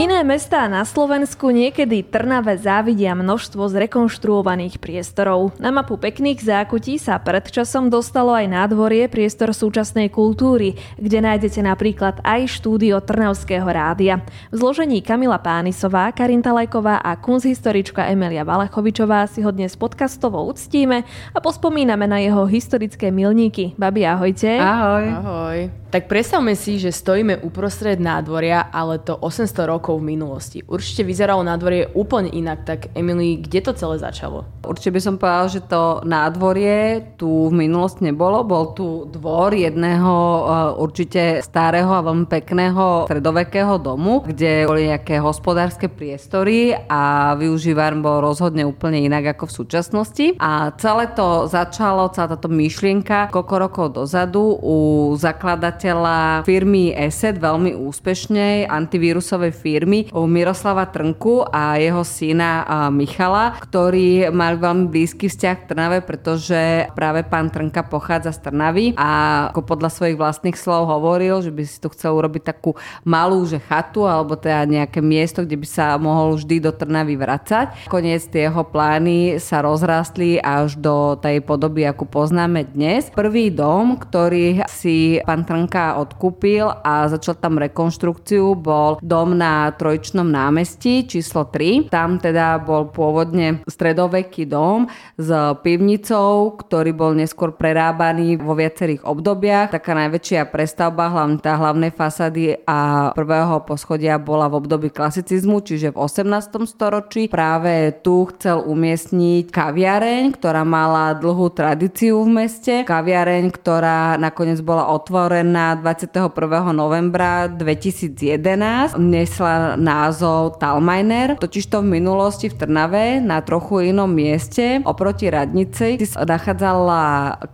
Iné mestá na Slovensku niekedy Trnave závidia množstvo zrekonštruovaných priestorov. Na mapu pekných zákutí sa pred časom dostalo aj nádvorie priestor súčasnej kultúry, kde nájdete napríklad aj štúdio Trnavského rádia. V zložení Kamila Pánisová, Karin Talajková a kunzhistorička Emilia Valachovičová si ho dnes podcastovo uctíme a pospomíname na jeho historické milníky. Babi, ahojte. Ahoj. Ahoj. Tak predstavme si, že stojíme uprostred nádvoria, ale to 800 rokov v minulosti. Určite vyzeralo nádvorie úplne inak, tak Emily, kde to celé začalo? Určite by som povedala, že to nádvorie tu v minulosti nebolo. Bol tu dvor jedného eh, určite starého a veľmi pekného stredovekého domu, kde boli nejaké hospodárske priestory a využívan bol rozhodne úplne inak ako v súčasnosti. A celé to začalo, celá táto myšlienka koľko rokov dozadu u zakladateľa firmy ESET, veľmi úspešnej antivírusovej firmy u Miroslava Trnku a jeho syna Michala, ktorí mali veľmi blízky vzťah k Trnave, pretože práve pán Trnka pochádza z Trnavy a ako podľa svojich vlastných slov hovoril, že by si tu chcel urobiť takú malú že chatu alebo teda nejaké miesto, kde by sa mohol vždy do Trnavy vracať. Koniec tie jeho plány sa rozrástli až do tej podoby, akú poznáme dnes. Prvý dom, ktorý si pán Trnka odkúpil a začal tam rekonštrukciu, bol dom na Trojčnom námestí číslo 3. Tam teda bol pôvodne stredoveký dom s pivnicou, ktorý bol neskôr prerábaný vo viacerých obdobiach. Taká najväčšia prestavba, hlavne tá hlavnej fasady a prvého poschodia bola v období klasicizmu, čiže v 18. storočí. Práve tu chcel umiestniť kaviareň, ktorá mala dlhú tradíciu v meste. Kaviareň, ktorá nakoniec bola otvorená na 21. novembra 2011 nesla názov Talmajner, totižto v minulosti v Trnave na trochu inom mieste oproti radnici nachádzala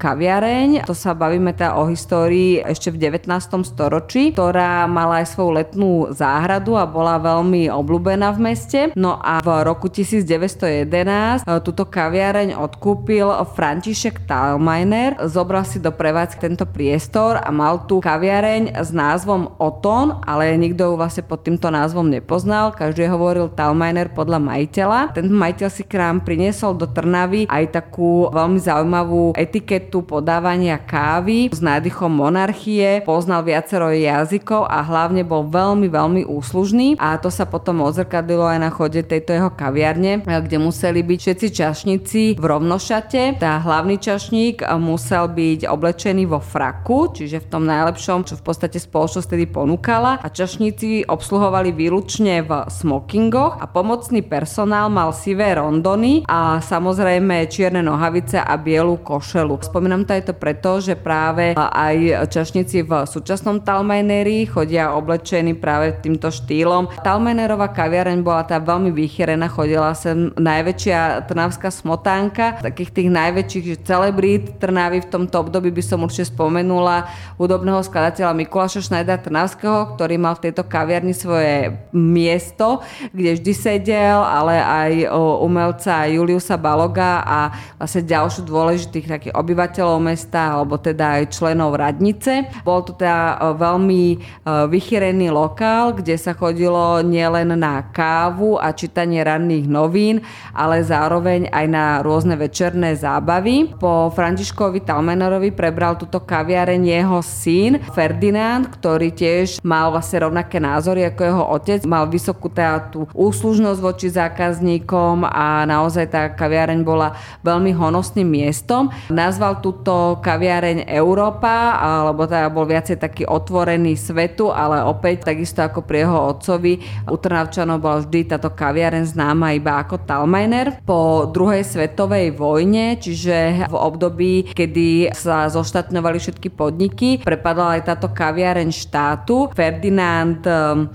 kaviareň, to sa bavíme teda o histórii ešte v 19. storočí, ktorá mala aj svoju letnú záhradu a bola veľmi obľúbená v meste. No a v roku 1911 e, túto kaviareň odkúpil František Talmajner, zobral si do prevádzky tento priestor a mal tu kaviareň s názvom Oton, ale nikto ju vlastne pod týmto názvom nepoznal. Každý hovoril Talmajner podľa majiteľa. Ten majiteľ si k nám priniesol do Trnavy aj takú veľmi zaujímavú etiketu podávania kávy s nádychom monarchie. Poznal viacero jazykov a hlavne bol veľmi, veľmi úslužný a to sa potom odzrkadilo aj na chode tejto jeho kaviarne, kde museli byť všetci čašníci v rovnošate. Tá hlavný čašník musel byť oblečený vo fraku, čiže v tom najlepšom, čo v podstate spoločnosť tedy ponúkala a čašníci obsluhovali výlučne v smokingoch a pomocný personál mal sivé rondony a samozrejme čierne nohavice a bielu košelu. Spomínam to aj to preto, že práve aj čašníci v súčasnom Talmajneri chodia oblečení práve týmto štýlom. Talmajnerová kaviareň bola tá veľmi vychýrená, chodila sem najväčšia trnavská smotánka, takých tých najväčších celebrít Trnavy v tomto období by som určite spomenula hudobného skladateľa Mikuláša Šnajdra Trnavského, ktorý mal v tejto kaviarni svoje miesto, kde vždy sedel, ale aj umelca Juliusa Baloga a vlastne ďalšiu dôležitých takých obyvateľov mesta, alebo teda aj členov radnice. Bol to teda veľmi vychýrený lokál, kde sa chodilo nielen na kávu a čítanie ranných novín, ale zároveň aj na rôzne večerné zábavy. Po Františkovi Talmenerovi prebral túto kaviareň jeho syn Ferdinand, ktorý tiež mal vlastne rovnaké názory ako jeho otec. Mal vysokú teda tú úslužnosť voči zákazníkom a naozaj tá kaviareň bola veľmi honosným miestom. Nazval túto kaviareň Európa, alebo teda bol viacej taký otvorený svetu, ale opäť takisto ako pri jeho otcovi u Trnavčanov bola vždy táto kaviareň známa iba ako Talmajner. Po druhej svetovej vojne, čiže v období, kedy sa zoštatňovali všetky podniky, pre prepadla aj táto kaviareň štátu. Ferdinand um,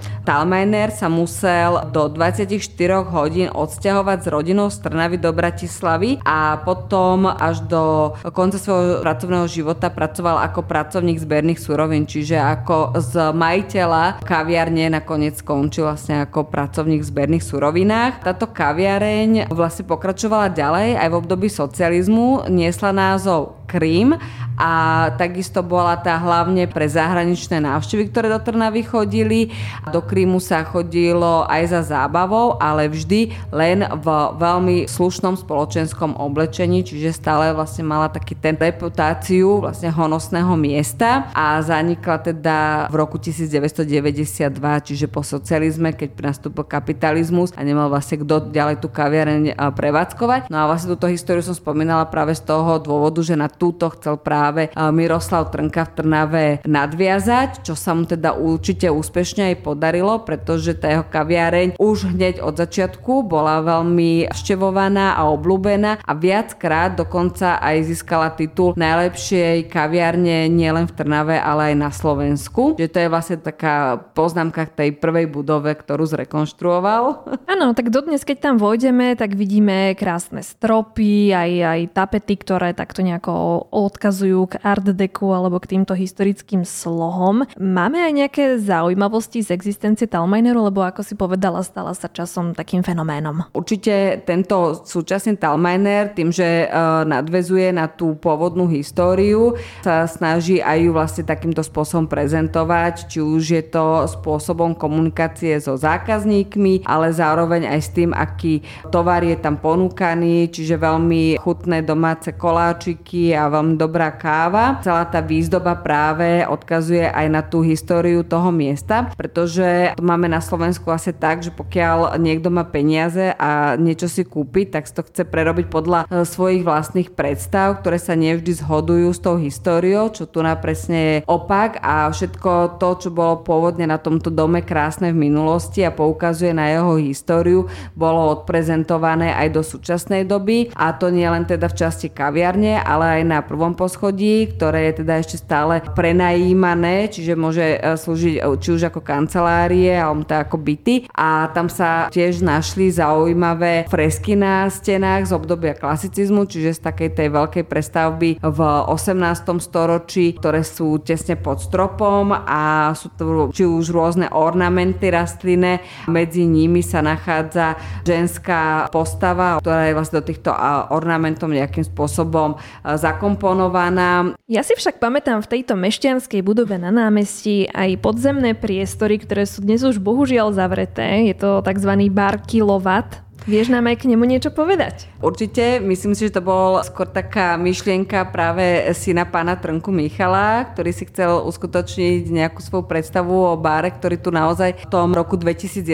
Talmeiner sa musel do 24 hodín odsťahovať s rodinou z Trnavy do Bratislavy a potom až do konca svojho pracovného života pracoval ako pracovník zberných surovín, čiže ako z majiteľa kaviarne nakoniec skončil vlastne ako pracovník v zberných surovinách. Táto kaviareň vlastne pokračovala ďalej aj v období socializmu, niesla názov Krím a takisto bola tá hlavne pre zahraničné návštevy, ktoré do Trnavy chodili. Do Krímu sa chodilo aj za zábavou, ale vždy len v veľmi slušnom spoločenskom oblečení, čiže stále vlastne mala taký ten reputáciu vlastne honosného miesta a zanikla teda v roku 1992, čiže po socializme, keď nastúpil kapitalizmus a nemal vlastne kto ďalej tú kaviareň prevádzkovať. No a vlastne túto históriu som spomínala práve z toho dôvodu, že na túto chcel práve Miroslav Trnka v Trnave nadviazať, čo sa mu teda určite úspešne aj podarilo, pretože tá jeho kaviareň už hneď od začiatku bola veľmi števovaná a obľúbená a viackrát dokonca aj získala titul najlepšej kaviarne nielen v Trnave, ale aj na Slovensku. Že to je vlastne taká poznámka tej prvej budove, ktorú zrekonštruoval. Áno, tak dodnes, keď tam vojdeme, tak vidíme krásne stropy, aj, aj tapety, ktoré takto nejako odkazujú k art deku alebo k týmto historickým slohom. Máme aj nejaké zaujímavosti z existencie Talmajneru, lebo ako si povedala, stala sa časom takým fenoménom. Určite tento súčasný Talmajner tým, že uh, nadvezuje na tú pôvodnú históriu, sa snaží aj ju vlastne takýmto spôsobom prezentovať, či už je to spôsobom komunikácie so zákazníkmi, ale zároveň aj s tým, aký tovar je tam ponúkaný, čiže veľmi chutné domáce koláčiky a veľmi dobrá káva. Celá tá výzdoba práve odkazuje aj na tú históriu toho miesta, pretože to máme na Slovensku asi tak, že pokiaľ niekto má peniaze a niečo si kúpi, tak to chce prerobiť podľa e, svojich vlastných predstav, ktoré sa nevždy zhodujú s tou históriou, čo tu na presne je opak a všetko to, čo bolo pôvodne na tomto dome krásne v minulosti a poukazuje na jeho históriu, bolo odprezentované aj do súčasnej doby a to nie len teda v časti kaviarne, ale aj na prvom poschodí, ktoré je teda ešte stále prenajímané, čiže môže e, slúžiť e, či už ako kancelárie alebo to ako byty. A tam sa tiež našli zaujímavé fresky na stenách z obdobia klasicizmu, čiže z takej tej veľkej prestavby v 18. storočí, ktoré sú tesne pod stropom a sú to či už rôzne ornamenty rastlinné. Medzi nimi sa nachádza ženská postava, ktorá je vlastne do týchto ornamentov nejakým spôsobom zakomponovaná zakomponovaná. Ja si však pamätám v tejto mešťanskej budove na námestí aj podzemné priestory, ktoré sú dnes už bohužiaľ zavreté. Je to tzv. bar kilowatt, Vieš nám aj k nemu niečo povedať? Určite, myslím si, že to bol skôr taká myšlienka práve syna pána Trnku Michala, ktorý si chcel uskutočniť nejakú svoju predstavu o báre, ktorý tu naozaj v tom roku 2011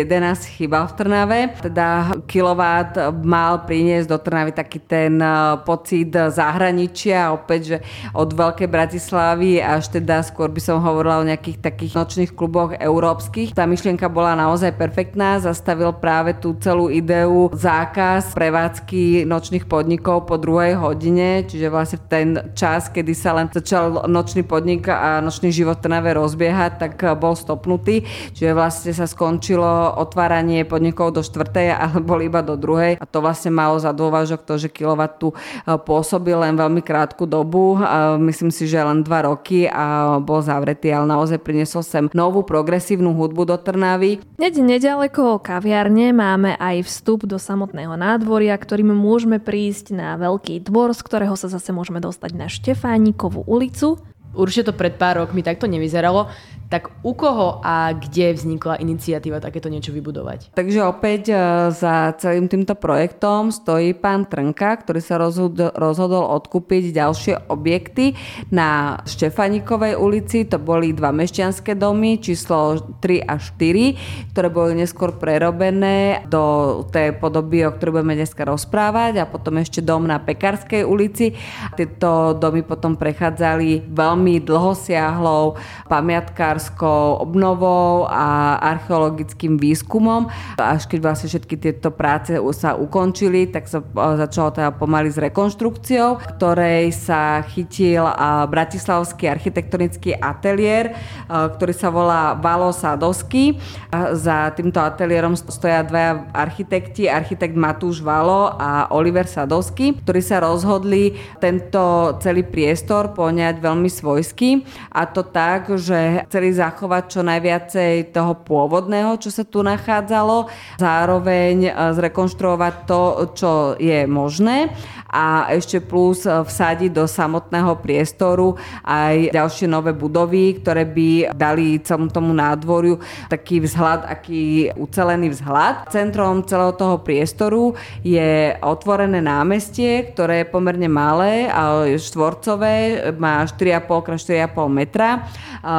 chýbal v Trnave. Teda kilovat mal priniesť do Trnavy taký ten e, pocit zahraničia, opäť, že od Veľkej Bratislavy až teda skôr by som hovorila o nejakých takých nočných kluboch európskych. Tá myšlienka bola naozaj perfektná, zastavil práve tú celú ideu zákaz prevádzky nočných podnikov po druhej hodine, čiže vlastne ten čas, kedy sa len začal nočný podnik a nočný život Trnave rozbiehať, tak bol stopnutý. Čiže vlastne sa skončilo otváranie podnikov do štvrtej, ale bol iba do druhej. A to vlastne malo za dôvažok to, že kilowatt tu e, pôsobil len veľmi krátku dobu. Myslím si, že len dva roky a bol zavretý, ale naozaj priniesol sem novú progresívnu hudbu do Trnavy. Hneď nedaleko kaviarne máme aj vstup do samotného nádvoria, ktorým môžeme prísť na veľký dvor, z ktorého sa zase môžeme dostať na Štefánikovú ulicu. Určite to pred pár rokmi takto nevyzeralo. Tak u koho a kde vznikla iniciatíva takéto niečo vybudovať? Takže opäť e, za celým týmto projektom stojí pán Trnka, ktorý sa rozhodol, odkúpiť ďalšie objekty na Štefanikovej ulici. To boli dva mešťanské domy, číslo 3 a 4, ktoré boli neskôr prerobené do tej podoby, o ktorej budeme dneska rozprávať a potom ešte dom na Pekarskej ulici. Tieto domy potom prechádzali veľmi dlhosiahlou pamiatkárskou obnovou a archeologickým výskumom. Až keď vlastne všetky tieto práce sa ukončili, tak sa začalo teda pomaly s rekonštrukciou, ktorej sa chytil Bratislavský architektonický ateliér, ktorý sa volá Valo Sadovský. Za týmto ateliérom stoja dvaja architekti, architekt Matúš Valo a Oliver Sadovský, ktorí sa rozhodli tento celý priestor poňať veľmi svojský a to tak, že chceli zachovať čo najviacej toho pôvodného, čo sa tu nachádzalo, zároveň zrekonštruovať to, čo je možné a ešte plus vsadiť do samotného priestoru aj ďalšie nové budovy, ktoré by dali celom tomu nádvoriu taký vzhľad, aký ucelený vzhľad. Centrom celého toho priestoru je otvorené námestie, ktoré je pomerne malé, a štvorcové, má 4,5 x 4,5 metra.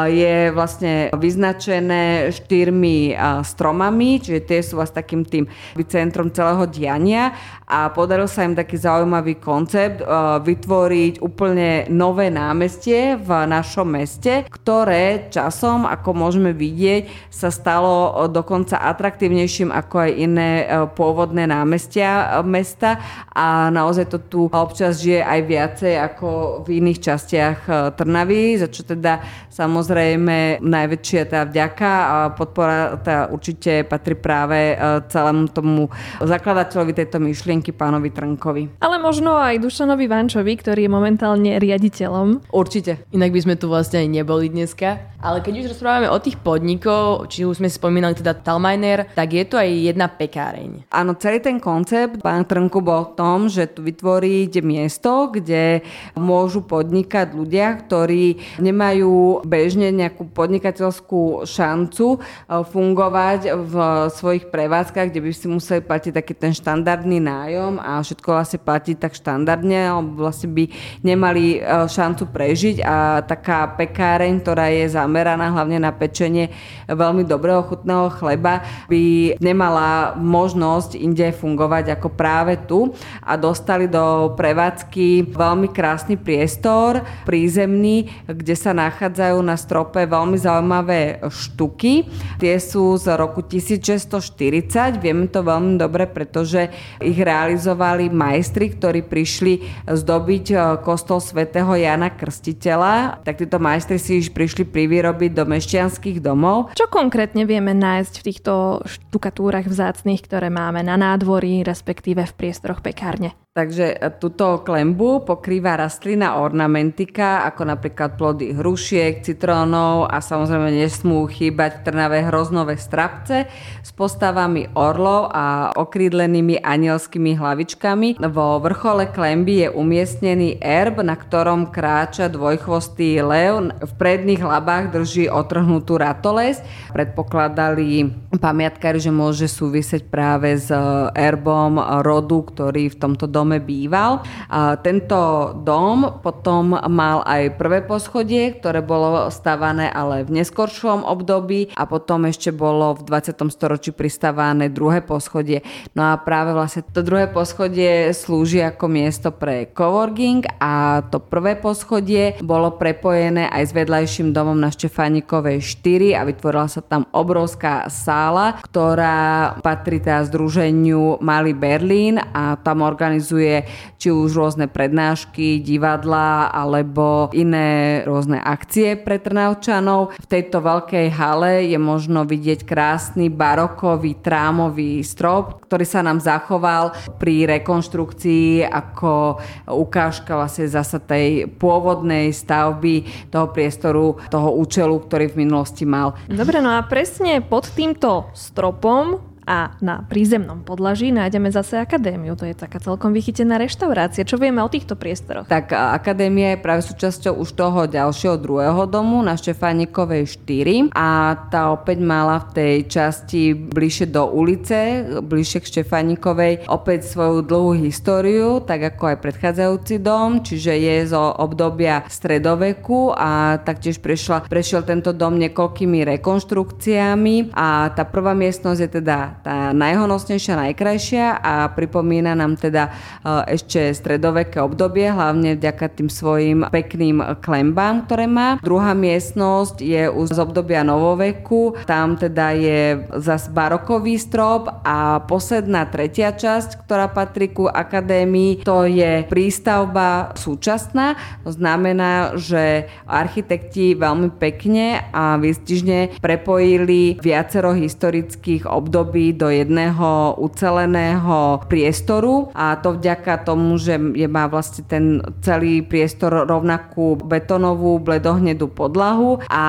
Je vlastne vyznačené štyrmi stromami, čiže tie sú vlastne takým tým centrom celého diania a podaril sa im taký zaujímavý koncept uh, vytvoriť úplne nové námestie v našom meste, ktoré časom, ako môžeme vidieť, sa stalo uh, dokonca atraktívnejším ako aj iné uh, pôvodné námestia mesta. A naozaj to tu občas žije aj viacej ako v iných častiach Trnavy, za čo teda samozrejme najväčšia tá vďaka a podpora tá určite patrí práve celému tomu zakladateľovi tejto myšlienky myšlienky pánovi Trnkovi. Ale možno aj Dušanovi Vančovi, ktorý je momentálne riaditeľom. Určite. Inak by sme tu vlastne aj neboli dneska. Ale keď už rozprávame o tých podnikov, či už sme spomínali teda Talmajner, tak je tu aj jedna pekáreň. Áno, celý ten koncept pán Trnku bol v tom, že tu vytvoriť miesto, kde môžu podnikať ľudia, ktorí nemajú bežne nejakú podnikateľskú šancu e, fungovať v svojich prevádzkach, kde by si museli platiť taký ten štandardný nájom nájom a všetko vlastne platí tak štandardne, vlastne by nemali e, šancu prežiť. A taká pekáreň, ktorá je zameraná hlavne na pečenie veľmi dobrého chutného chleba, by nemala možnosť inde fungovať ako práve tu. A dostali do prevádzky veľmi krásny priestor, prízemný, kde sa nachádzajú na strope veľmi zaujímavé štuky. Tie sú z roku 1640, vieme to veľmi dobre, pretože ich realizovali majstri, ktorí prišli zdobiť e, kostol svätého Jana Krstiteľa. Tak títo majstri si už prišli privýrobiť do mešťanských domov. Čo konkrétne vieme nájsť v týchto štukatúrach vzácných, ktoré máme na nádvorí, respektíve v priestoroch pekárne? Takže e, túto klembu pokrýva rastlina ornamentika, ako napríklad plody hrušiek, citrónov a samozrejme nesmú chýbať v Trnave hroznové strapce s postavami orlov a okrídlenými anielskými hlavičkami. Vo vrchole klemby je umiestnený erb, na ktorom kráča dvojchvostý lev. V predných labách drží otrhnutú ratoles. Predpokladali pamiatkári, že môže súvisieť práve s e, erbom rodu, ktorý v tomto dome dome býval. A tento dom potom mal aj prvé poschodie, ktoré bolo stavané ale v neskoršom období a potom ešte bolo v 20. storočí pristávané druhé poschodie. No a práve vlastne to druhé poschodie slúži ako miesto pre coworking a to prvé poschodie bolo prepojené aj s vedľajším domom na Štefánikovej 4 a vytvorila sa tam obrovská sála, ktorá patrí teda združeniu Malý Berlín a tam organizuje organizuje či už rôzne prednášky, divadlá alebo iné rôzne akcie pre Trnavčanov. V tejto veľkej hale je možno vidieť krásny barokový trámový strop, ktorý sa nám zachoval pri rekonštrukcii ako ukážka vlastne zasa tej pôvodnej stavby toho priestoru, toho účelu, ktorý v minulosti mal. Dobre, no a presne pod týmto stropom a na prízemnom podlaží nájdeme zase akadémiu. To je taká celkom vychytená reštaurácia. Čo vieme o týchto priestoroch? Tak akadémia je práve súčasťou už toho ďalšieho druhého domu na Štefánikovej 4 a tá opäť mala v tej časti bližšie do ulice, bližšie k Štefánikovej opäť svoju dlhú históriu, tak ako aj predchádzajúci dom, čiže je zo obdobia stredoveku a taktiež prešla, prešiel tento dom niekoľkými rekonštrukciami a tá prvá miestnosť je teda tá najhonosnejšia, najkrajšia a pripomína nám teda ešte stredoveké obdobie, hlavne vďaka tým svojim pekným klembám, ktoré má. Druhá miestnosť je už z obdobia novoveku, tam teda je zas barokový strop a posledná tretia časť, ktorá patrí ku akadémii, to je prístavba súčasná. To znamená, že architekti veľmi pekne a výstižne prepojili viacero historických období do jedného uceleného priestoru a to vďaka tomu, že je, má vlastne ten celý priestor rovnakú betonovú bledohnedú podlahu a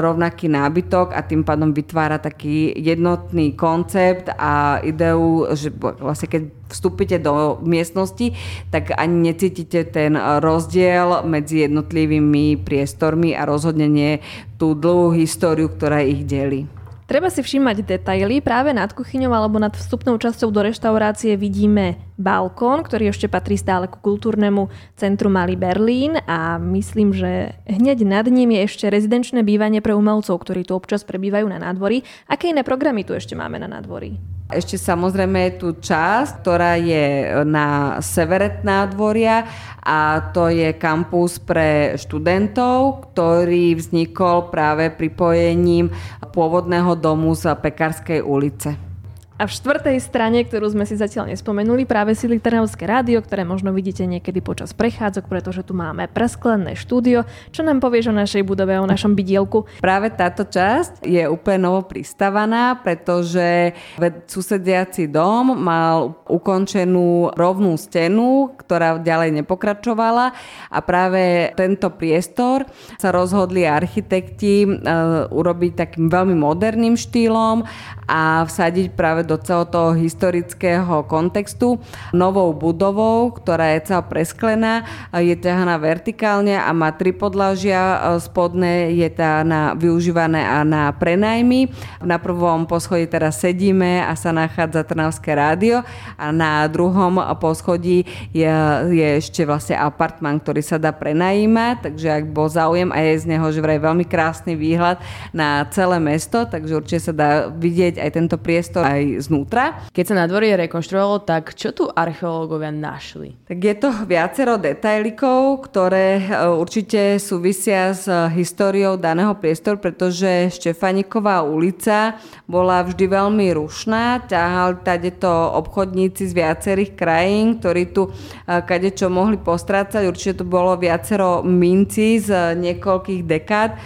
rovnaký nábytok a tým pádom vytvára taký jednotný koncept a ideu, že vlastne keď vstúpite do miestnosti, tak ani necítite ten rozdiel medzi jednotlivými priestormi a rozhodne nie tú dlhú históriu, ktorá ich delí. Treba si všímať detaily. Práve nad kuchyňou alebo nad vstupnou časťou do reštaurácie vidíme balkón, ktorý ešte patrí stále ku kultúrnemu centru Malý Berlín a myslím, že hneď nad ním je ešte rezidenčné bývanie pre umelcov, ktorí tu občas prebývajú na nádvorí. Aké iné programy tu ešte máme na nádvorí? Ešte samozrejme je tu časť, ktorá je na severe nádvoria a to je kampus pre študentov, ktorý vznikol práve pripojením pôvodného domu z Pekarskej ulice. A v štvrtej strane, ktorú sme si zatiaľ nespomenuli, práve si Trnavské rádio, ktoré možno vidíte niekedy počas prechádzok, pretože tu máme presklené štúdio. Čo nám povieš o našej budove, o našom bydielku? Práve táto časť je úplne novo pristavaná, pretože susediaci dom mal ukončenú rovnú stenu, ktorá ďalej nepokračovala a práve tento priestor sa rozhodli architekti e, urobiť takým veľmi moderným štýlom a vsadiť práve do celého toho historického kontextu novou budovou, ktorá je celá presklená, je ťahaná vertikálne a má tri podlažia. Spodné je tá na využívané a na prenajmy. Na prvom poschodí teraz sedíme a sa nachádza Trnavské rádio a na druhom poschodí je, je ešte vlastne apartman, ktorý sa dá prenajímať, takže ak bol záujem a je z neho že vraj veľmi krásny výhľad na celé mesto, takže určite sa dá vidieť aj tento priestor aj znútra. Keď sa nádvorie rekonštruovalo, tak čo tu archeológovia našli? Tak je to viacero detailikov, ktoré e, určite súvisia s históriou daného priestoru, pretože Štefaniková ulica bola vždy veľmi rušná. Ťahali to obchodníci z viacerých krajín, ktorí tu e, kadečo mohli postrácať. Určite tu bolo viacero minci z niekoľkých dekád e,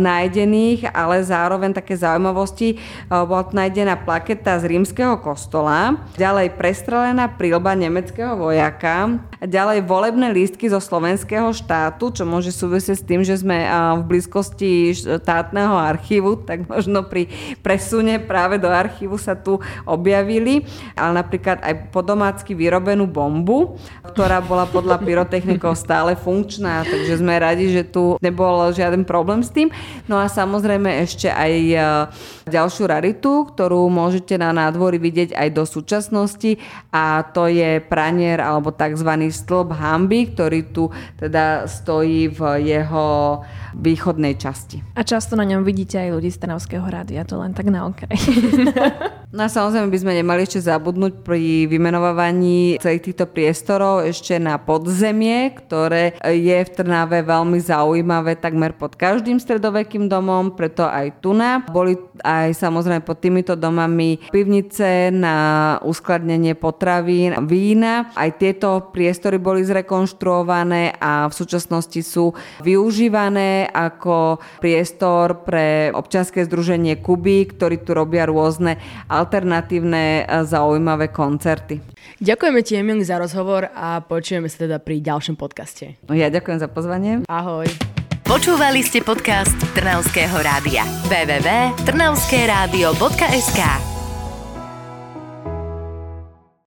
nájdených, ale zároveň také zaujímavosti. Bola tu nájdená plaketa z rímskeho kostola, ďalej prestrelená prílba nemeckého vojaka, ďalej volebné lístky zo slovenského štátu, čo môže súvisieť s tým, že sme v blízkosti štátneho archívu, tak možno pri presune práve do archívu sa tu objavili, ale napríklad aj podomácky vyrobenú bombu, ktorá bola podľa pyrotechnikov stále funkčná, takže sme radi, že tu nebol žiaden problém s tým. No a samozrejme ešte aj ďalšiu raritu, ktorú môžete na nádvorí vidieť aj do súčasnosti a to je pranier alebo tzv. stĺp hamby, ktorý tu teda stojí v jeho východnej časti. A často na ňom vidíte aj ľudí z Trnavského rádia, to len tak na okraj. no a samozrejme by sme nemali ešte zabudnúť pri vymenovávaní celých týchto priestorov ešte na podzemie, ktoré je v Trnave veľmi zaujímavé takmer pod každým stredovekým domom, preto aj tu na. Boli aj samozrejme pod týmito domami pivnice na uskladnenie potravín, vína. Aj tieto priestory boli zrekonštruované a v súčasnosti sú využívané ako priestor pre občianske združenie Kuby, ktorí tu robia rôzne alternatívne zaujímavé koncerty. Ďakujeme ti, Emil, za rozhovor a počujeme sa teda pri ďalšom podcaste. No ja ďakujem za pozvanie. Ahoj. Počúvali ste podcast Trnavského rádia. www.trnavskeradio.sk